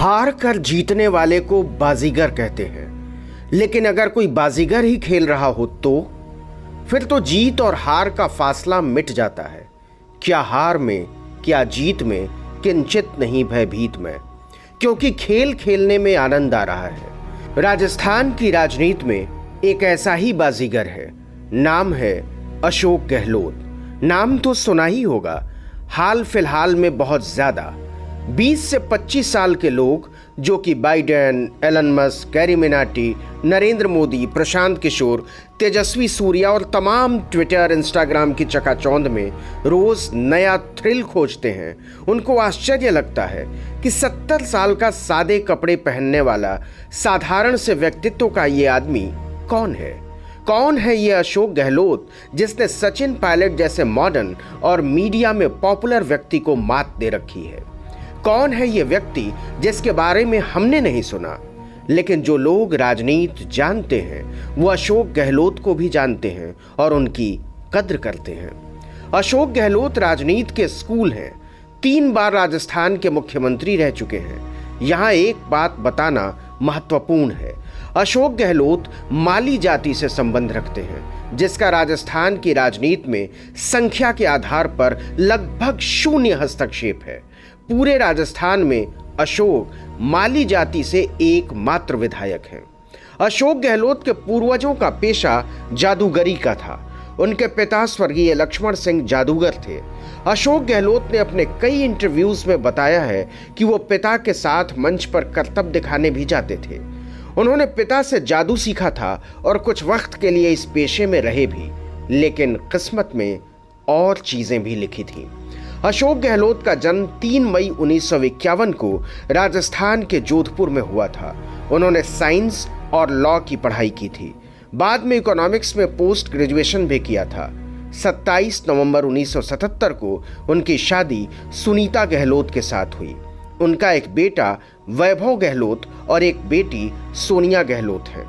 हार कर जीतने वाले को बाजीगर कहते हैं। लेकिन अगर कोई बाजीगर ही खेल रहा हो तो? फिर तो जीत और हार का फासला मिट जाता है। क्या हार में, क्या जीत में किंचित नहीं भयभीत में? क्योंकि खेल खेलने में आनंद आ रहा है। राजस्थान की राजनीति में एक ऐसा ही बाजीगर है। नाम है अशोक गहलोत। नाम तो सुना ही होगा। हाल फ़िलहाल में बहुत ज़्यादा। 20 से 25 साल के लोग, जो कि Biden, Elon Musk, Carry Minati, Narendra Modi, Prashant Kishor, Tejasvi Surya और तमाम ट्विटर, इंस्टाग्राम की चकाचौंध में रोज नया थ्रिल खोजते हैं। उनको आश्चर्य लगता है कि 70 साल का सादे कपड़े पहनने वाला, साधारण से व्यक्तित्व का ये आदमी कौन है? कौन है ये अशोक गहलोत, जिसने सचिन पायलट जैसे मॉडर्न और मीडिया में पॉपुलर व्यक्ति को मात दे रखी है? कौन है ये व्यक्ति जिसके बारे में हमने नहीं सुना? लेकिन जो लोग राजनीति जानते हैं, वो अशोक गहलोत को भी जानते हैं और उनकी कद्र करते हैं। अशोक गहलोत राजनीति के स्कूल हैं। तीन बार राजस्थान के मुख्यमंत्री रह चुके हैं। यहाँ एक बात बताना महत्वपूर्ण है। अशोक गहलोत माली जाति से संबंध रखते हैं। जिसका राजस्थान की राजनीति में संख्या के आधार पर लगभग शून्य हस्तक्षेप है। पूरे राजस्थान में अशोक माली जाति से एकमात्र विधायक हैं। अशोक गहलोत के पूर्वजों का पेशा जादूगरी का था। उनके पिता स्वर्गीय लक्ष्मण सिंह जादूगर थे। अशोक गहलोत ने अपने कई इंटरव्यूज़ में बताया है कि वो पिता के साथ मंच पर करतब दिखाने भी जाते थे। उन्होंने पिता से जादू सीखा था और कुछ वक्त के लिए इस पेशे में रहे भी, लेकिन किस्मत में और चीज़ें भी लिखी थीं। अशोक गहलोत का जन्म 3 मई उन्नीस सौ इक्यावन को राजस्थान के जोधपुर में हुआ था। उन्होंने साइंस और लॉ की पढ़ाई की थी। बाद में इकोनॉमिक्स में पोस्ट ग्रेजुएशन भी किया था। 27 नवंबर 1977 को उनकी शादी सुनीता गहलोत के साथ हुई। उनका एक बेटा वैभव गहलोत और एक बेटी सोनिया गहलोत है।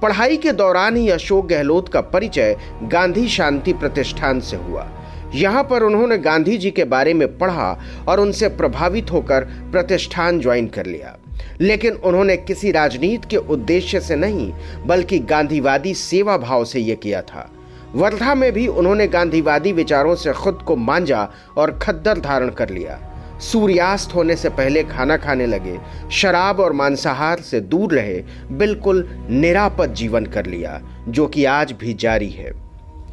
पढ़ाई के दौरान ही अशोक गहलोत का परिचय गांधी शांति प्रतिष्ठान से हुआ। यहाँ पर उन्होंने गांधी जी के बारे में पढ़ा और उनसे प्रभावित होकर प्रतिष्ठान ज्वाइन कर लिया। लेकिन उन्होंने किसी राजनीति के उद्देश्य से नहीं, बल्कि गांधीवादी सेवा भाव से यह किया था। वर्धा में भी उन्होंने गांधीवादी विचारों से खुद को मांझा और खद्दर धारण कर लिया। सूर्यास्त होने से पहले खाना खाने लगे, शराब और मांसाहार से दूर रहे, बिल्कुल निरापद जीवन कर लिया, जो कि आज भी जारी है।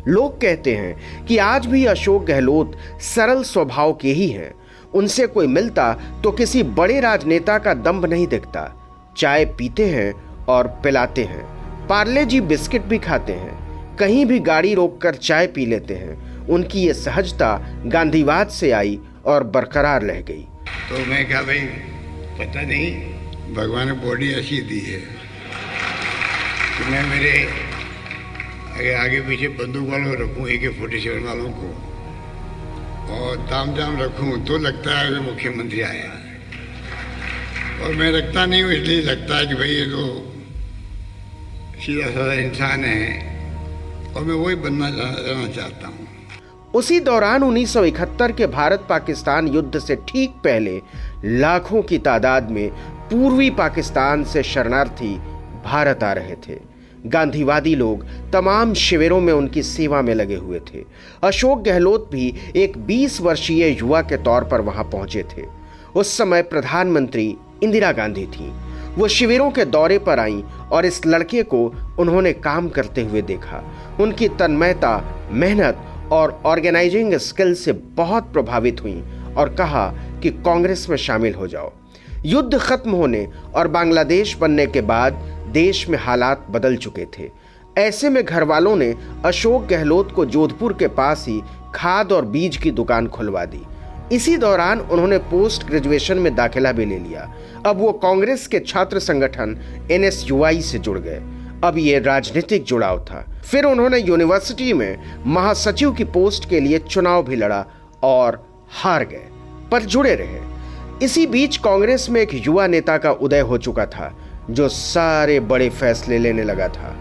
लोग कहते हैं कि आज भी अशोक गहलोत सरल स्वभाव के ही हैं। उनसे कोई मिलता तो किसी बड़े राजनेता का दम्भ नहीं दिखता। चाय पीते हैं और पिलाते हैं। पार्ले जी बिस्किट भी खाते हैं। कहीं भी गाड़ी रोककर चाय पी लेते हैं। उनकी ये सहजता गांधीवाद से आई और बरकरार रह गई। तो मैं क्या भाई, पता नहीं, भगवान ने बॉडी ऐसी दी है कि मैं मेरे अगर आगे पीछे बंदूक वालों रखूँ ए के फोर्टी सेवन वालों को। और दाम जाम रखूँ तो लगता है कि मुख्यमंत्री आया और मैं रखता नहीं हूँ, इसलिए लगता है कि भाई ये तो सीधा साधा इंसान है। और मैं वही बनना रहना चाहता हूँ। उसी दौरान 1971 के भारत पाकिस्तान युद्ध से ठीक पहले लाखों की तादाद में पूर्वी पाकिस्तान से शरणार्थी भारत आ रहे थे। गांधीवादी लोग तमाम शिविरों में उनकी सेवा में लगे हुए थे। अशोक गहलोत भी एक 20 वर्षीय युवा के तौर पर वहाँ पहुँचे थे। उस समय प्रधानमंत्री इंदिरा गांधी थी। वो शिविरों के दौरे पर आई और इस लड़के को उन्होंने काम करते हुए देखा। उनकी तन्मयता, मेहनत और ऑर्गेनाइजिंग स्किल से बहुत प्रभावित हुई और कहा कि कांग्रेस में शामिल हो जाओ। युद्ध खत्म होने और बांग्लादेश बनने के बाद देश में हालात बदल चुके थे। ऐसे में घर वालों ने अशोक गहलोत को जोधपुर के पास ही खाद और बीज की दुकान खुलवा दी। इसी दौरान उन्होंने पोस्ट ग्रेजुएशन में दाखिला भी ले लिया। अब वो कांग्रेस के छात्र संगठन एनएसयूआई से जुड़ गए। अब ये राजनीतिक जुड़ाव था। फिर उन्होंने यूनिवर्सिटी में महासचिव की पोस्ट के लिए चुनाव भी लड़ा और हार गए, पर जुड़े रहे। इसी बीच कांग्रेस में एक युवा नेता का उदय हो चुका था, जो सारे बड़े फैसले लेने लगा था।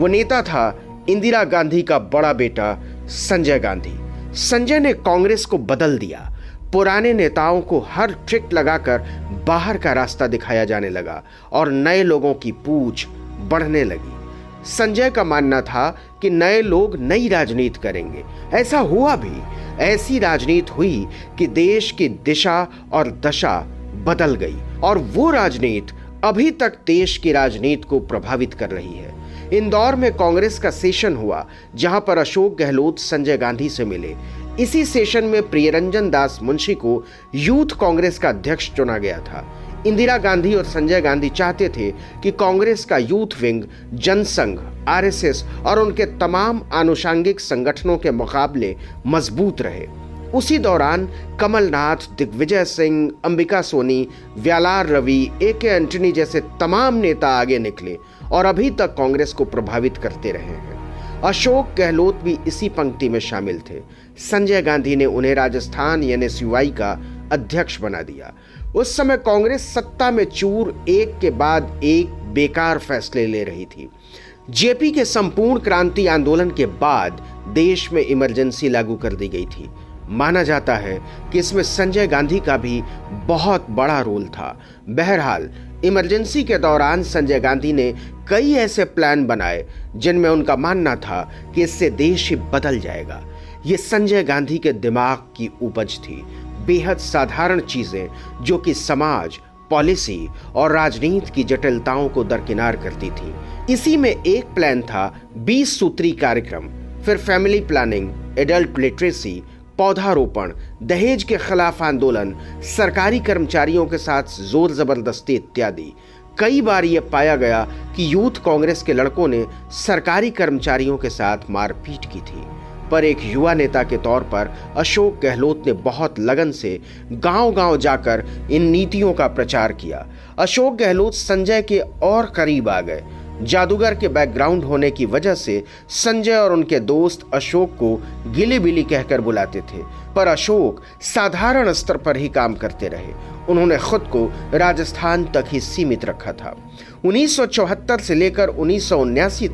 वो नेता था इंदिरा गांधी का बड़ा बेटा संजय गांधी। संजय ने कांग्रेस को बदल दिया। पुराने नेताओं को हर ट्रिक लगाकर बाहर का रास्ता दिखाया जाने लगा और नए लोगों की पूछ बढ़ने लगी। संजय का मानना था कि नए लोग नई राजनीति करेंगे। ऐसा हुआ भी। ऐसी राजनीति हुई कि देश की दिशा और दशा बदल गई और वो राजनीति अभी तक देश की राजनीति को प्रभावित कर रही है। इंदौर में कांग्रेस का सेशन हुआ, जहाँ पर अशोक गहलोत, संजय गांधी से मिले। इसी सेशन में प्रियरंजन दास मुंशी को यूथ कांग्रेस का अध्यक्ष चुना गया था। इंदिरा गांधी और संजय गांधी चाहते थे कि कांग्रेस का यूथ विंग, जनसंघ, आरएसएस और उनके तमाम आनुषांगिक संगठनों के मुकाबले मज़बूत रहे। उसी दौरान कमलनाथ, दिग्विजय सिंह, अंबिका सोनी, व्यालार रवि ए के एंटनी जैसे तमाम नेता आगे निकले और अभी तक कांग्रेस को प्रभावित करते रहे हैं। अशोक गहलोत भी इसी पंक्ति में शामिल थे। संजय गांधी ने उन्हें राजस्थान एनएसयूआई का अध्यक्ष बना दिया। उस समय कांग्रेस सत्ता में चूर एक के बाद एक बेकार फैसले ले रही थी। जेपी के संपूर्ण क्रांति आंदोलन के बाद देश में इमरजेंसी लागू कर दी गई थी। माना जाता है कि इसमें संजय गांधी का भी बहुत बड़ा रोल था। बहरहाल, इमरजेंसी के दौरान संजय गांधी ने कई ऐसे प्लान बनाए, जिनमें उनका मानना था कि इससे देश ही बदल जाएगा। ये संजय गांधी के दिमाग की उपज थी। बेहद साधारण चीज़ें जो कि समाज, पॉलिसी और राजनीति की जटिलताओं को दरकिनार करती थी। इसी में एक प्लान था 20 सूत्री कार्यक्रम, फिर फैमिली प्लानिंग एडल्ट लिटरेसी पौधारोपण, दहेज के खिलाफ आंदोलन, सरकारी कर्मचारियों के साथ ज़ोर ज़बरदस्ती इत्यादि। कई बार यह पाया गया कि यूथ कांग्रेस के लड़कों ने सरकारी कर्मचारियों के साथ मारपीट की थी। पर एक युवा नेता के तौर पर अशोक गहलोत ने बहुत लगन से गांव-गांव जाकर इन नीतियों का प्रचार किया। अशोक गहलोत संजय के और करीब आ गए। जादूगर के बैकग्राउंड होने की वजह से संजय और उनके दोस्त अशोक को गिली बिली कहकर बुलाते थे। पर अशोक साधारण स्तर पर ही काम करते रहे। उन्होंने खुद को राजस्थान तक ही सीमित रखा था। 1974 से लेकर उन्नीस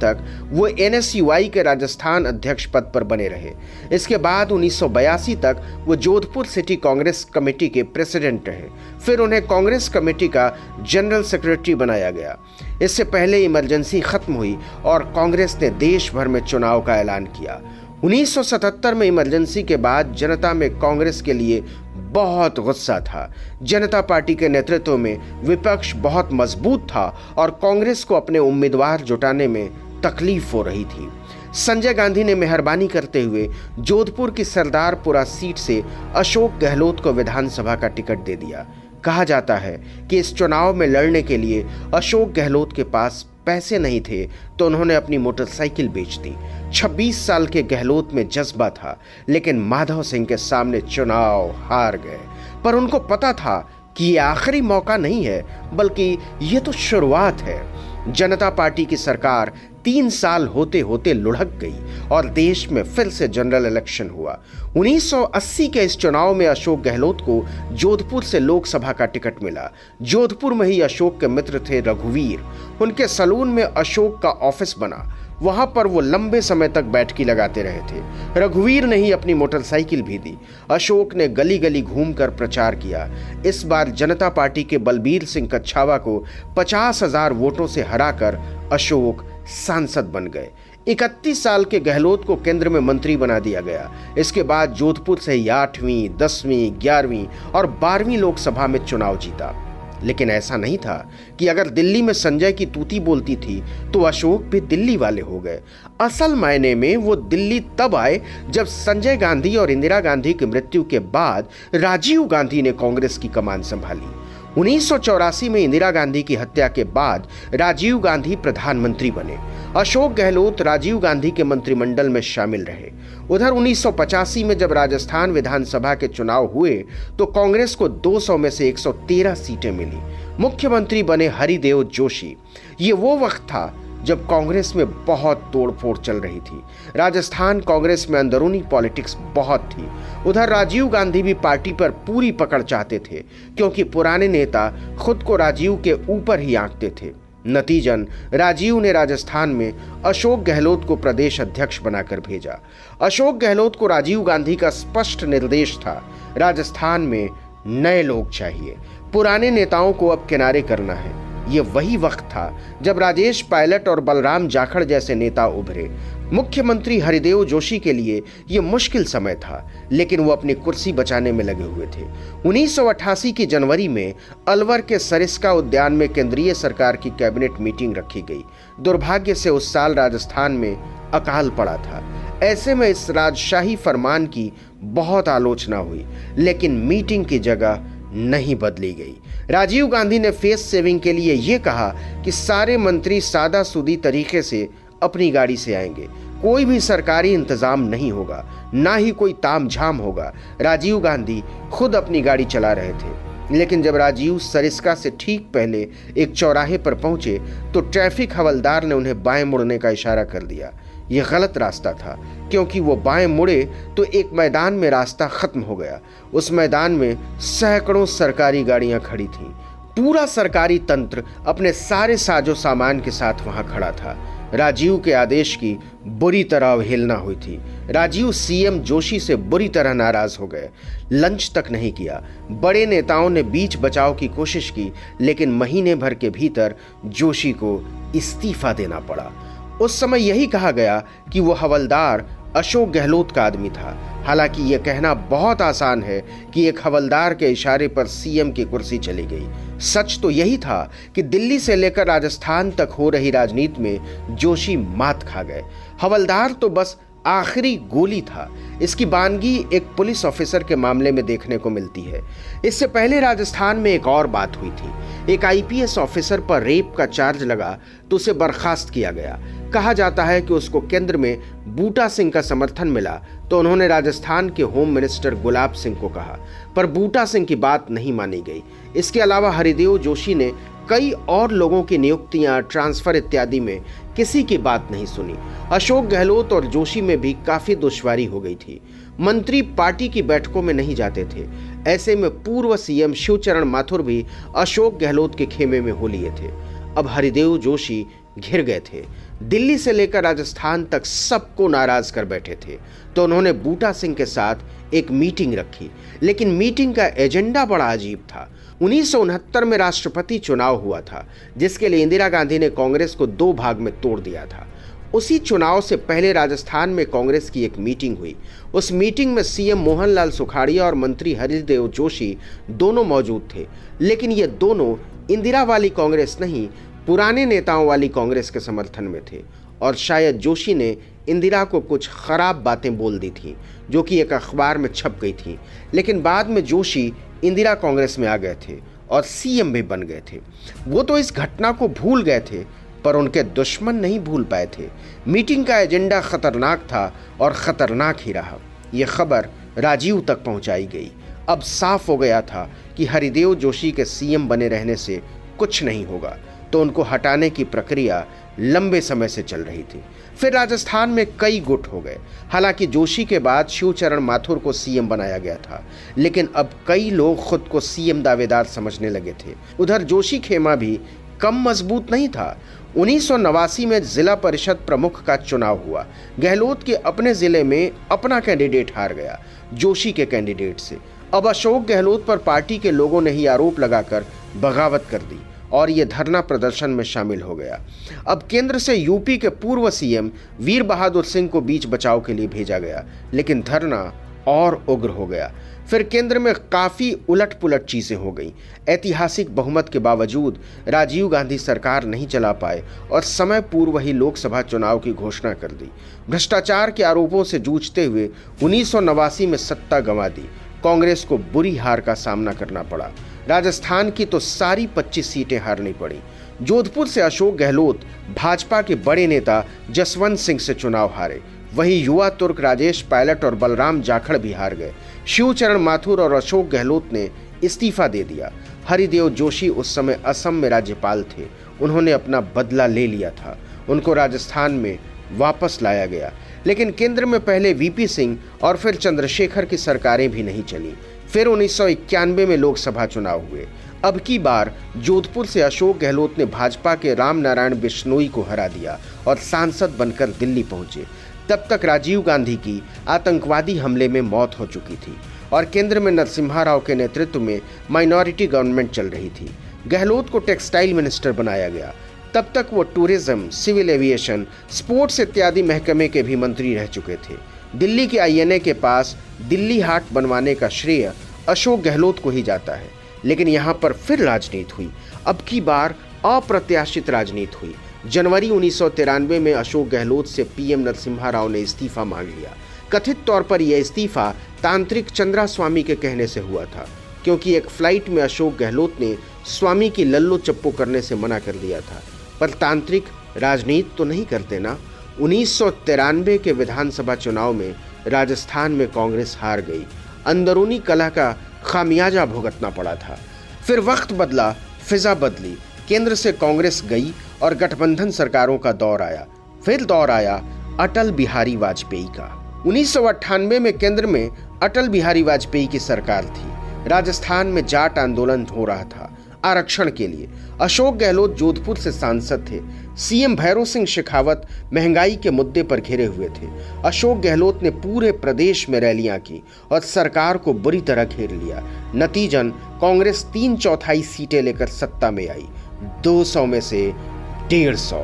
तक वो एन के राजस्थान अध्यक्ष पद पर बने रहे। इसके बाद उन्नीस तक वो जोधपुर सिटी कांग्रेस कमेटी के प्रेसिडेंट रहे। फिर उन्हें कांग्रेस कमेटी का जनरल सेक्रेटरी बनाया गया। इससे पहले इमरजेंसी खत्म हुई और कांग्रेस ने देश भर में चुनाव का ऐलान किया। 1977 में इमरजेंसी के बाद जनता में कांग्रेस के लिए बहुत गुस्सा था। जनता पार्टी के नेतृत्व में विपक्ष बहुत मज़बूत था और कांग्रेस को अपने उम्मीदवार जुटाने में तकलीफ़ हो रही थी। संजय गांधी ने मेहरबानी करते हुए जोधपुर की सरदारपुरा सीट से अशोक गहलोत को विधानसभा का टिकट दे दिया। कहा जाता है कि इस चुनाव में लड़ने के लिए अशोक गहलोत के पास पैसे नहीं थे तो उन्होंने अपनी मोटरसाइकिल बेच दी। 26 साल के गहलोत में जज्बा था, लेकिन माधव सिंह के सामने चुनाव हार गए। पर उनको पता था कि ये आखिरी मौका नहीं है, बल्कि ये तो शुरुआत है। जनता पार्टी की सरकार तीन साल होते होते लुढ़क गई और देश में फिर से जनरल इलेक्शन हुआ। 1980 के इस चुनाव में अशोक गहलोत को जोधपुर से लोकसभा का टिकट मिला। जोधपुर में ही अशोक के मित्र थे रघुवीर। उनके सलून में अशोक का ऑफ़िस बना। वहाँ पर वो लंबे समय तक बैठकी लगाते रहे थे। रघुवीर ने ही अपनी मोटरसाइकिल भी दी। अशोक ने गली गली घूमकर प्रचार किया। इस बार जनता पार्टी के बलबीर सिंह कच्छावा को पचास हज़ार वोटों से हराकर अशोक सांसद बन गए। इकतीस साल के गहलोत को केंद्र में मंत्री बना दिया गया। इसके बाद जोधपुर से ही आठवीं, दसवीं, ग्यारहवीं और बारहवीं लोकसभा में चुनाव जीता। लेकिन ऐसा नहीं था कि अगर दिल्ली में संजय की तूती बोलती थी तो अशोक भी दिल्ली वाले हो गए। असल मायने में वो दिल्ली तब आए जब संजय गांधी और इंदिरा गांधी की मृत्यु के बाद राजीव गांधी ने कांग्रेस की कमान संभाली। उन्नीस में इंदिरा गांधी की हत्या के बाद राजीव गांधी प्रधानमंत्री बने। अशोक गहलोत राजीव गांधी के मंत्रिमंडल में शामिल रहे। उधर उन्नीस सौ पचासी में जब राजस्थान विधानसभा के चुनाव हुए तो कांग्रेस को 200 में से 113 सीटें मिली। मुख्यमंत्री बने हरिदेव जोशी। ये वो वक्त था जब कांग्रेस में बहुत तोड़फोड़ चल रही थी। राजस्थान कांग्रेस में अंदरूनी पॉलिटिक्स बहुत थी। उधर राजीव गांधी भी पार्टी पर पूरी पकड़ चाहते थे, क्योंकि पुराने नेता खुद को राजीव के ऊपर ही आंकते थे। नतीजन, राजीव ने राजस्थान में अशोक गहलोत को प्रदेश अध्यक्ष बनाकर भेजा। अशोक गहलोत को राजीव गांधी का स्पष्ट निर्देश था, राजस्थान में नए लोग चाहिए। पुराने नेताओं को अब किनारे करना है। ये वही वक्त था जब राजेश, पायलट और बलराम जाखड़ जैसे नेता उभरे। मुख्यमंत्री हरिदेव जोशी के लिए यह मुश्किल समय था, लेकिन वो अपनी कुर्सी बचाने में लगे हुए थे। 1988 की जनवरी में अलवर के सरिस्का उद्यान में केंद्रीय सरकार की कैबिनेट मीटिंग रखी गई। दुर्भाग्य से उस साल राजस्थान में अकाल पड़ा था। ऐसे में इस राजशाही फरमान की बहुत आलोचना हुई, लेकिन मीटिंग की जगह नहीं बदली गई। राजीव गांधी ने फेस सेविंग के लिए यह कहा कि सारे मंत्री सादा सुदी तरीके से अपनी गाड़ी से आएँगे। कोई भी सरकारी इंतज़ाम नहीं होगा, ना ही कोई ताम झाम होगा। राजीव गांधी खुद अपनी गाड़ी चला रहे थे। लेकिन जब राजीव सरिस्का से ठीक पहले एक चौराहे पर पहुँचे तो ट्रैफ़िक हवलदार ने उन्हें बाएँ मुड़ने का इशारा कर दिया। यह गलत रास्ता था। क्योंकि वो बाएँ मुड़े तो एक मैदान में रास्ता खत्म हो गया। उस मैदान में सैकड़ों सरकारी गाड़ियाँ खड़ी थीं। पूरा सरकारी तंत्र अपने सारे साजो सामान के साथ वहाँ खड़ा था। राजीव के आदेश की बुरी तरह अवहेलना हुई थी। राजीव सीएम जोशी से बुरी तरह नाराज़ हो गए। लंच तक नहीं किया। बड़े नेताओं ने बीच बचाव की कोशिश की, लेकिन महीने भर के भीतर जोशी को इस्तीफा देना पड़ा। उस समय यही कहा गया कि वो हवलदार अशोक गहलोत का आदमी था। हालाँकि यह कहना बहुत आसान है कि एक हवलदार के इशारे पर सीएम की कुर्सी चली गई। सच तो यही था कि दिल्ली से लेकर राजस्थान तक हो रही राजनीति में जोशी मात खा गए। हवलदार तो बस आखिरी गोली था। इसकी बानगी एक पुलिस ऑफिसर के मामले में देखने को मिलती है। इससे पहले राजस्थान में एक और बात हुई थी। एक आईपीएस ऑफिसर पर रेप का चार्ज लगा तो उसे बर्खास्त किया गया। कहा जाता है कि उसको केंद्र में बूटा सिंह का समर्थन मिला तो उन्होंने राजस्थान के होम मिनिस्टर गुलाब सिंह को कहा। पर बूटा सिंह की बात नहीं मानी गई। इसके अलावा हरिदेव जोशी ने कई और लोगों की नियुक्तियाँ, ट्रांसफ़र इत्यादि में किसी की बात नहीं सुनी। अशोक गहलोत और जोशी में भी काफ़ी दुश्वारी हो गई थी। मंत्री पार्टी की बैठकों में नहीं जाते थे। ऐसे में पूर्व सीएम शिवचरण माथुर भी अशोक गहलोत के खेमे में हो लिए थे। अब हरिदेव जोशी घिर गए थे। दिल्ली से लेकर राजस्थान तक सबको नाराज़ कर बैठे थे। तो उन्होंने बूटा सिंह के साथ एक मीटिंग रखी। लेकिन मीटिंग का एजेंडा बड़ा अजीब था। उन्नीस में राष्ट्रपति चुनाव हुआ था, जिसके लिए इंदिरा गांधी ने कांग्रेस को दो भाग में तोड़ दिया था। उसी चुनाव से पहले राजस्थान में कांग्रेस की एक मीटिंग हुई। उस मीटिंग में सीएम मोहनलाल सुखाड़िया और मंत्री हरिदेव जोशी दोनों मौजूद थे। लेकिन ये दोनों इंदिरा वाली कांग्रेस नहीं पुराने नेताओं वाली कांग्रेस के समर्थन में थे और शायद जोशी ने इंदिरा को कुछ खराब बातें बोल दी थी, जो कि एक अखबार में छप गई थी। लेकिन बाद में जोशी इंदिरा कांग्रेस में आ गए थे और सीएम भी बन गए थे। वो तो इस घटना को भूल गए थे, पर उनके दुश्मन नहीं भूल पाए थे। मीटिंग का एजेंडा खतरनाक था और खतरनाक ही रहा। यह खबर राजीव तक पहुंचाई गई। अब साफ़ हो गया था कि हरिदेव जोशी के सीएम बने रहने से कुछ नहीं होगा। तो उनको हटाने की प्रक्रिया लंबे समय से चल रही थी। फिर राजस्थान में कई गुट हो गए। हालाँकि जोशी के बाद शिवचरण माथुर को सीएम बनाया गया था, लेकिन अब कई लोग खुद को सीएम दावेदार समझने लगे थे। उधर जोशी खेमा भी कम मज़बूत नहीं था। उन्नीस सौ नवासी में जिला परिषद प्रमुख का चुनाव हुआ। गहलोत के अपने ज़िले में अपना कैंडिडेट हार गया, जोशी के कैंडिडेट से। अब अशोक गहलोत पर पार्टी के लोगों ने ही आरोप लगाकर बगावत कर दी। और ये धरना प्रदर्शन में शामिल हो गया। अब केंद्र से यूपी के पूर्व सीएम वीर बहादुर सिंह को बीच बचाव के लिए भेजा गया, लेकिन धरना और उग्र हो गया। फिर केंद्र में काफ़ी उलट पुलट चीज़ें हो गई। ऐतिहासिक बहुमत के बावजूद राजीव गांधी सरकार नहीं चला पाए और समय पूर्व ही लोकसभा चुनाव की घोषणा कर दी। भ्रष्टाचार के आरोपों से जूझते हुए उन्नीस सौ नवासी में सत्ता गंवा दी। कांग्रेस को बुरी हार का सामना करना पड़ा। राजस्थान की तो सारी 25 सीटें हारनी पड़ी। जोधपुर से अशोक गहलोत, भाजपा के बड़े नेता जसवंत सिंह से चुनाव हारे। वहीं युवा तुर्क राजेश पायलट और बलराम जाखड़ भी हार गए। शिवचरण माथुर और अशोक गहलोत ने इस्तीफा दे दिया। हरिदेव जोशी उस समय असम में राज्यपाल थे। उन्होंने अपना बदला ले लिया था। उनको राजस्थान में वापस लाया गया। लेकिन केंद्र में पहले वीपी सिंह और फिर चंद्रशेखर की सरकारें भी नहीं चली। फिर उन्नीस सौ इक्यानवे में लोकसभा चुनाव हुए। अब की बार जोधपुर से अशोक गहलोत ने भाजपा के राम नारायण बिश्नोई को हरा दिया और सांसद बनकर दिल्ली पहुँचे। तब तक राजीव गांधी की आतंकवादी हमले में मौत हो चुकी थी और केंद्र में नरसिम्हा राव के नेतृत्व में माइनॉरिटी गवर्नमेंट चल रही थी। गहलोत को टेक्सटाइल मिनिस्टर बनाया गया। तब तक वो टूरिज़्म, सिविल एविएशन, स्पोर्ट्स इत्यादि महकमे के भी मंत्री रह चुके थे। दिल्ली के आईएनए के पास दिल्ली हाट बनवाने का श्रेय अशोक गहलोत को ही जाता है। लेकिन यहाँ पर फिर राजनीति हुई। अब की बार अप्रत्याशित राजनीति हुई। जनवरी उन्नीस सौ तिरानवे में अशोक गहलोत से पीएम नरसिम्हा राव ने इस्तीफा मांग लिया। कथित तौर पर यह इस्तीफा तांत्रिक चंद्रा स्वामी के कहने से हुआ था, क्योंकि एक फ़्लाइट में अशोक गहलोत ने स्वामी की लल्लो चप्पो करने से मना कर दिया था। पर तांत्रिक राजनीति तो नहीं करते ना। उन्नीस सौ तिरानवे के विधानसभा चुनाव में राजस्थान में कांग्रेस हार गई। अंदरूनी कला का खामियाजा भुगतना पड़ा था। फिर वक्त बदला, फिजा बदली। केंद्र से कांग्रेस गई और गठबंधन सरकारों का दौर आया। फिर दौर आया अटल बिहारी वाजपेयी का। उन्नीस सौ अट्ठानबे में केंद्र में अटल बिहारी वाजपेयी की सरकार थी। राजस्थान में जाट आंदोलन हो रहा था। आरक्षण के लिए। अशोक गहलोत जोधपुर से सांसद थे। सीएम भैरव सिंह शेखावत महँगाई के मुद्दे पर घिरे हुए थे। अशोक गहलोत ने पूरे प्रदेश में रैलियाँ की और सरकार को बुरी तरह घेर लिया। नतीजन, कांग्रेस तीन चौथाई सीटें लेकर सत्ता में आई। 200 में से डेढ़ सौ।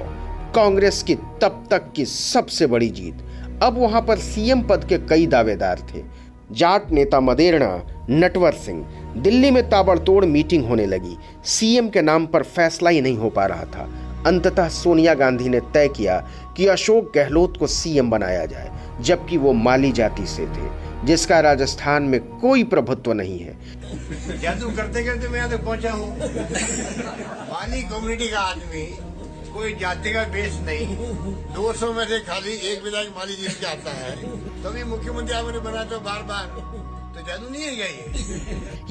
कांग्रेस की तब तक की सबसे बड़ी जीत। अब वहाँ पर सीएम पद के कई दावेदार थे। जाट नेता मदेरणा नटवर सिंह दिल्ली में ताबड़तोड़ मीटिंग होने लगी। सीएम के नाम पर फैसला ही नहीं हो पा रहा था। अंततः सोनिया गांधी ने तय किया कि अशोक गहलोत को सीएम बनाया जाए, जबकि वो माली जाति से थे, जिसका राजस्थान में कोई प्रभुत्व नहीं है। जादू करते करते मैं यहाँ पहुँचा हूँ। माली कम्युनिटी का आदमी, कोई जाति का बेस नहीं। 200 में से खाली एक विधायक माली जी के आता है। तभी तो मुख्यमंत्री आपने बना तो बार बार तो जादू नहीं है ये?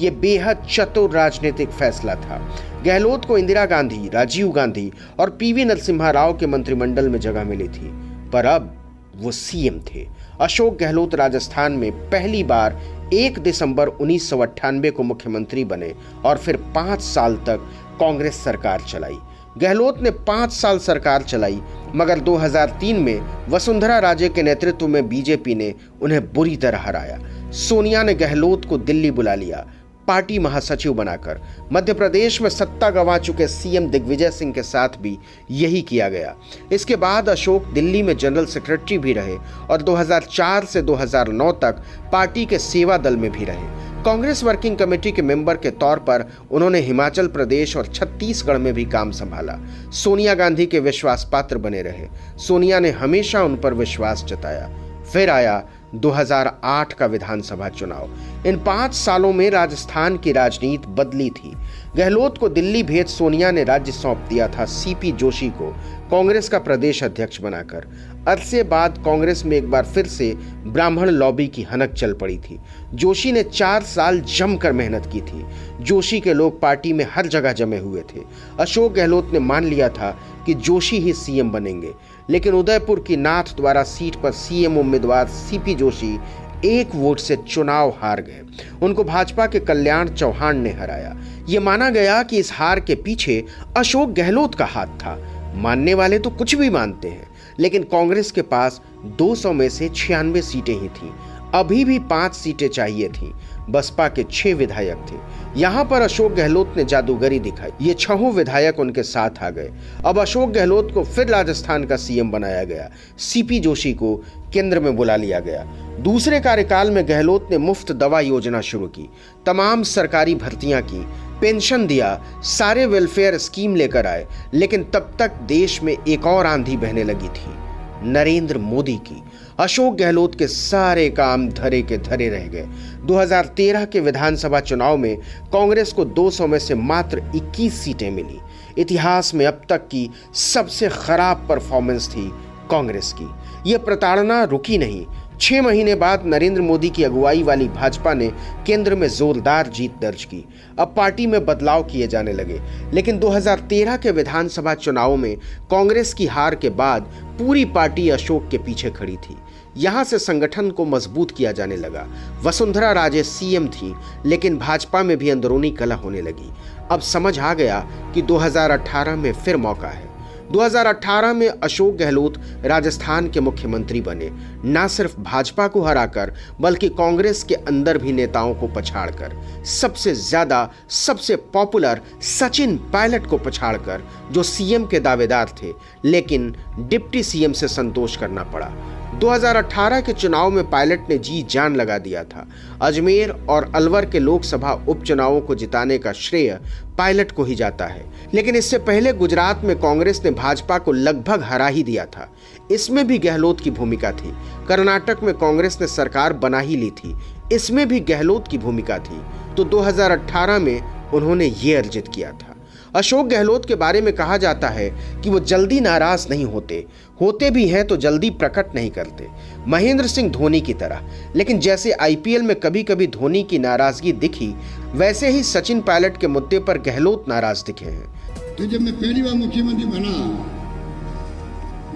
ये बेहद चतुर राजनीतिक फैसला था। गहलोत को इंदिरा गांधी, राजीव गांधी और पीवी नरसिम्हा राव के मंत्रिमंडल में जगह मिली थी। पर अब वो सीएम थे। अशोक गहलोत राजस्थान में पहली बार एक दिसंबर उन्नीस को मुख्यमंत्री बने और फिर पाँच साल तक कांग्रेस सरकार चलाई। गहलोत ने पाँच साल सरकार चलाई, मगर 2003 में वसुंधरा राजे के नेतृत्व में बीजेपी ने उन्हें बुरी तरह हराया। सोनिया ने गहलोत को दिल्ली बुला लिया। पार्टी महासचिव बनाकर। मध्य प्रदेश में सत्ता गंवा चुके सीएम दिग्विजय सिंह के साथ भी यही किया गया। इसके बाद अशोक दिल्ली में जनरल सेक्रेटरी भी रहे और 2004 से 2009 तक पार्टी के सेवा दल में भी रहे। कांग्रेस वर्किंग कमेटी के मेंबर के तौर पर उन्होंने हिमाचल प्रदेश और छत्तीसगढ़ में भी काम संभाला। सोनिया गांधी के विश्वास पात्र बने रहे। सोनिया ने हमेशा उन पर विश्वास जताया। फिर आया 2008 का विधानसभा चुनाव। इन पाँच सालों में राजस्थान की राजनीति बदली थी। गहलोत को दिल्ली भेज सोनिया ने राज्य सौंप दिया था सीपी जोशी को, कांग्रेस का प्रदेश अध्यक्ष बनाकर। अरसे बाद कांग्रेस में एक बार फिर से ब्राह्मण लॉबी की हनक चल पड़ी थी। जोशी ने चार साल जमकर मेहनत की थी। जोशी के लोग पार्टी में हर जगह जमे हुए थे। अशोक गहलोत ने मान लिया था कि जोशी ही सीएम बनेंगे। लेकिन उदयपुर की नाथ द्वारा सीट पर सीएम उम्मीदवार सीपी जोशी एक वोट से चुनाव हार गए। उनको भाजपा के कल्याण चौहान ने हराया। ये माना गया कि इस हार के पीछे अशोक गहलोत का हाथ था। मानने वाले तो कुछ भी मानते हैं, लेकिन कांग्रेस के पास 200 में से छियानवे सीटें ही थीं। अभी भी पाँच सीटें चाहिए थीं। बसपा के छह विधायक थे। यहाँ पर अशोक गहलोत ने जादूगरी दिखाई। ये छहों विधायक उनके साथ आ गए। अब अशोक गहलोत को फिर राजस्थान का सीएम बनाया गया। सीपी जोशी को केंद्र में बुला लिया गया। दूसरे कार्यकाल में गहलोत ने मुफ़्त दवा योजना शुरू की। तमाम सरकारी भर्तियाँ की। पेंशन दिया। सारे वेलफेयर स्कीम लेकर आए। लेकिन तब तक देश में एक और आंधी बहने लगी थी। नरेंद्र मोदी की। अशोक गहलोत के सारे काम धरे के धरे रह गए। 2013 के विधानसभा चुनाव में कांग्रेस को 200 में से मात्र 21 सीटें मिली। इतिहास में अब तक की सबसे खराब परफॉर्मेंस थी कांग्रेस की। यह प्रताड़ना रुकी नहीं छह महीने बाद नरेंद्र मोदी की अगुवाई वाली भाजपा ने केंद्र में जोरदार जीत दर्ज की। अब पार्टी में बदलाव किए जाने लगे। लेकिन 2013 के विधानसभा चुनाव में कांग्रेस की हार के बाद पूरी पार्टी अशोक के पीछे खड़ी थी। यहाँ से संगठन को मज़बूत किया जाने लगा। वसुंधरा राजे सीएम थी, लेकिन भाजपा में भी अंदरूनी कला होने लगी। अब समझ आ गया कि 2018 में फिर मौका है। 2018 में अशोक गहलोत राजस्थान के मुख्यमंत्री बने। न सिर्फ़ भाजपा को हराकर, बल्कि कांग्रेस के अंदर भी नेताओं को पछाड़कर। सबसे ज़्यादा, सबसे पॉपुलर सचिन पायलट को पछाड़कर, जो सीएम के दावेदार थे, लेकिन डिप्टी सीएम से संतोष करना पड़ा। 2018 के चुनाव में पायलट ने जी जान लगा दिया था। अजमेर और अलवर के लोकसभा उपचुनावों को जिताने का श्रेय पायलट को ही जाता है। लेकिन इससे पहले गुजरात में कांग्रेस ने भाजपा को लगभग हरा ही दिया था। इसमें भी गहलोत की भूमिका थी। कर्नाटक में कांग्रेस ने सरकार बना ही ली थी। इसमें भी गहलोत की भूमिका थी। तो 2018 में उन्होंने ये अर्जित किया था। अशोक गहलोत के बारे में कहा जाता है कि वो जल्दी नाराज़ नहीं होते। होते भी हैं तो जल्दी प्रकट नहीं करते। महेंद्र सिंह धोनी की तरह। लेकिन जैसे आईपीएल में कभी कभी धोनी की नाराज़गी दिखी, वैसे ही सचिन पायलट के मुद्दे पर गहलोत नाराज़ दिखे हैं। तो जब मैं पहली बार मुख्यमंत्री बना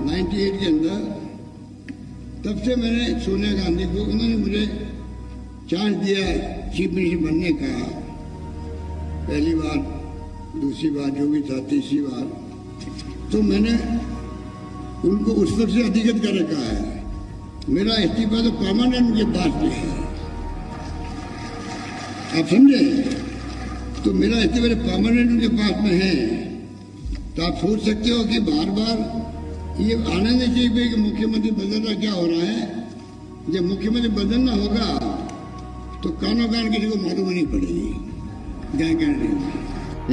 98 के अंदर, तब से मैंने सोनिया गांधी को, उन्होंने मुझे चांस दिया चीफ मिनिस्टर बनने का। पहली बार, दूसरी बार, जो भी था, तीसरी बार। तो मैंने उनको उस वक्त से अधिगत कर रखा है। मेरा इस्तीफा तो परमानेंट उनके पास में है। आप समझे? तो मेरा इस्तीफा परमानेंट उनके पास में है तो आप सोच सकते हो कि बार बार ये आना नहीं चाहिए कि मुख्यमंत्री बदलना क्या हो रहा है? जब मुख्यमंत्री बदलना होगा तो कानो कान किसी को मालूम नहीं पड़ेगी।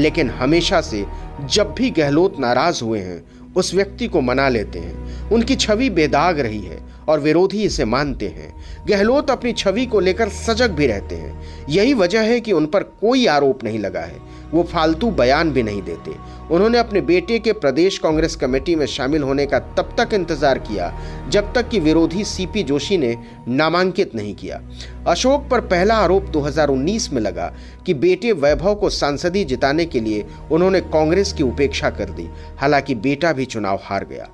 लेकिन हमेशा से जब भी गहलोत नाराज़ हुए हैं उस व्यक्ति को मना लेते हैं। उनकी छवि बेदाग रही है और विरोधी इसे मानते हैं। गहलोत अपनी छवि को लेकर सजग भी रहते हैं। यही वजह है कि उन पर कोई आरोप नहीं लगा है। वो फालतू बयान भी नहीं देते। उन्होंने अपने बेटे के प्रदेश कांग्रेस कमेटी में शामिल होने का तब तक इंतज़ार किया, जब तक कि विरोधी सीपी जोशी ने नामांकित नहीं किया। अशोक पर पहला आरोप 2019 में लगा कि बेटे वैभव को सांसदी जिताने के लिए उन्होंने कांग्रेस की उपेक्षा कर दी। हालाँकि बेटा भी चुनाव हार गया।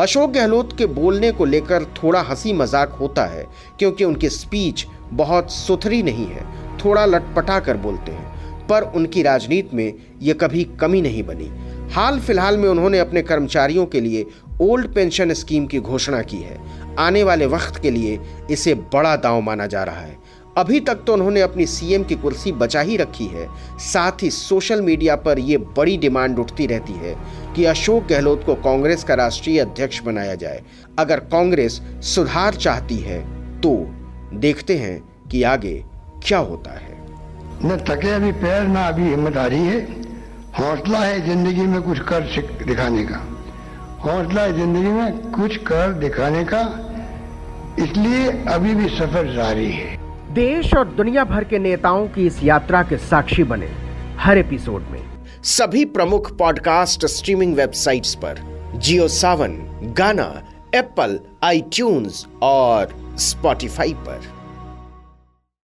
अशोक गहलोत के बोलने को लेकर थोड़ा हँसी मज़ाक होता है, क्योंकि उनकी स्पीच बहुत सुथरी नहीं है, थोड़ा लटपटा कर बोलते हैं, पर उनकी राजनीति में यह कभी कमी नहीं बनी। हाल फ़िलहाल में उन्होंने अपने कर्मचारियों के लिए ओल्ड पेंशन स्कीम की घोषणा की है। आने वाले वक्त के लिए इसे बड़ा दांव माना जा रहा है। अभी तक तो उन्होंने अपनी सीएम की कुर्सी बचा ही रखी है। साथ ही सोशल मीडिया पर यह बड़ी डिमांड उठती रहती है कि अशोक गहलोत को कांग्रेस का राष्ट्रीय अध्यक्ष बनाया जाए। अगर कांग्रेस सुधार चाहती है तो देखते हैं कि आगे क्या होता है। न थके अभी पैर, ना अभी हिम्मत आ रही है। हौसला है ज़िंदगी में कुछ कर दिखाने का। हौसला है ज़िंदगी में कुछ कर दिखाने का। इसलिए अभी भी सफ़र जारी है। देश और दुनिया भर के नेताओं की इस यात्रा के साक्षी बने हर एपिसोड में। सभी प्रमुख पॉडकास्ट स्ट्रीमिंग वेबसाइट्स पर जियो सावन, गाना, एप्पल आई और स्पॉटिफाई पर।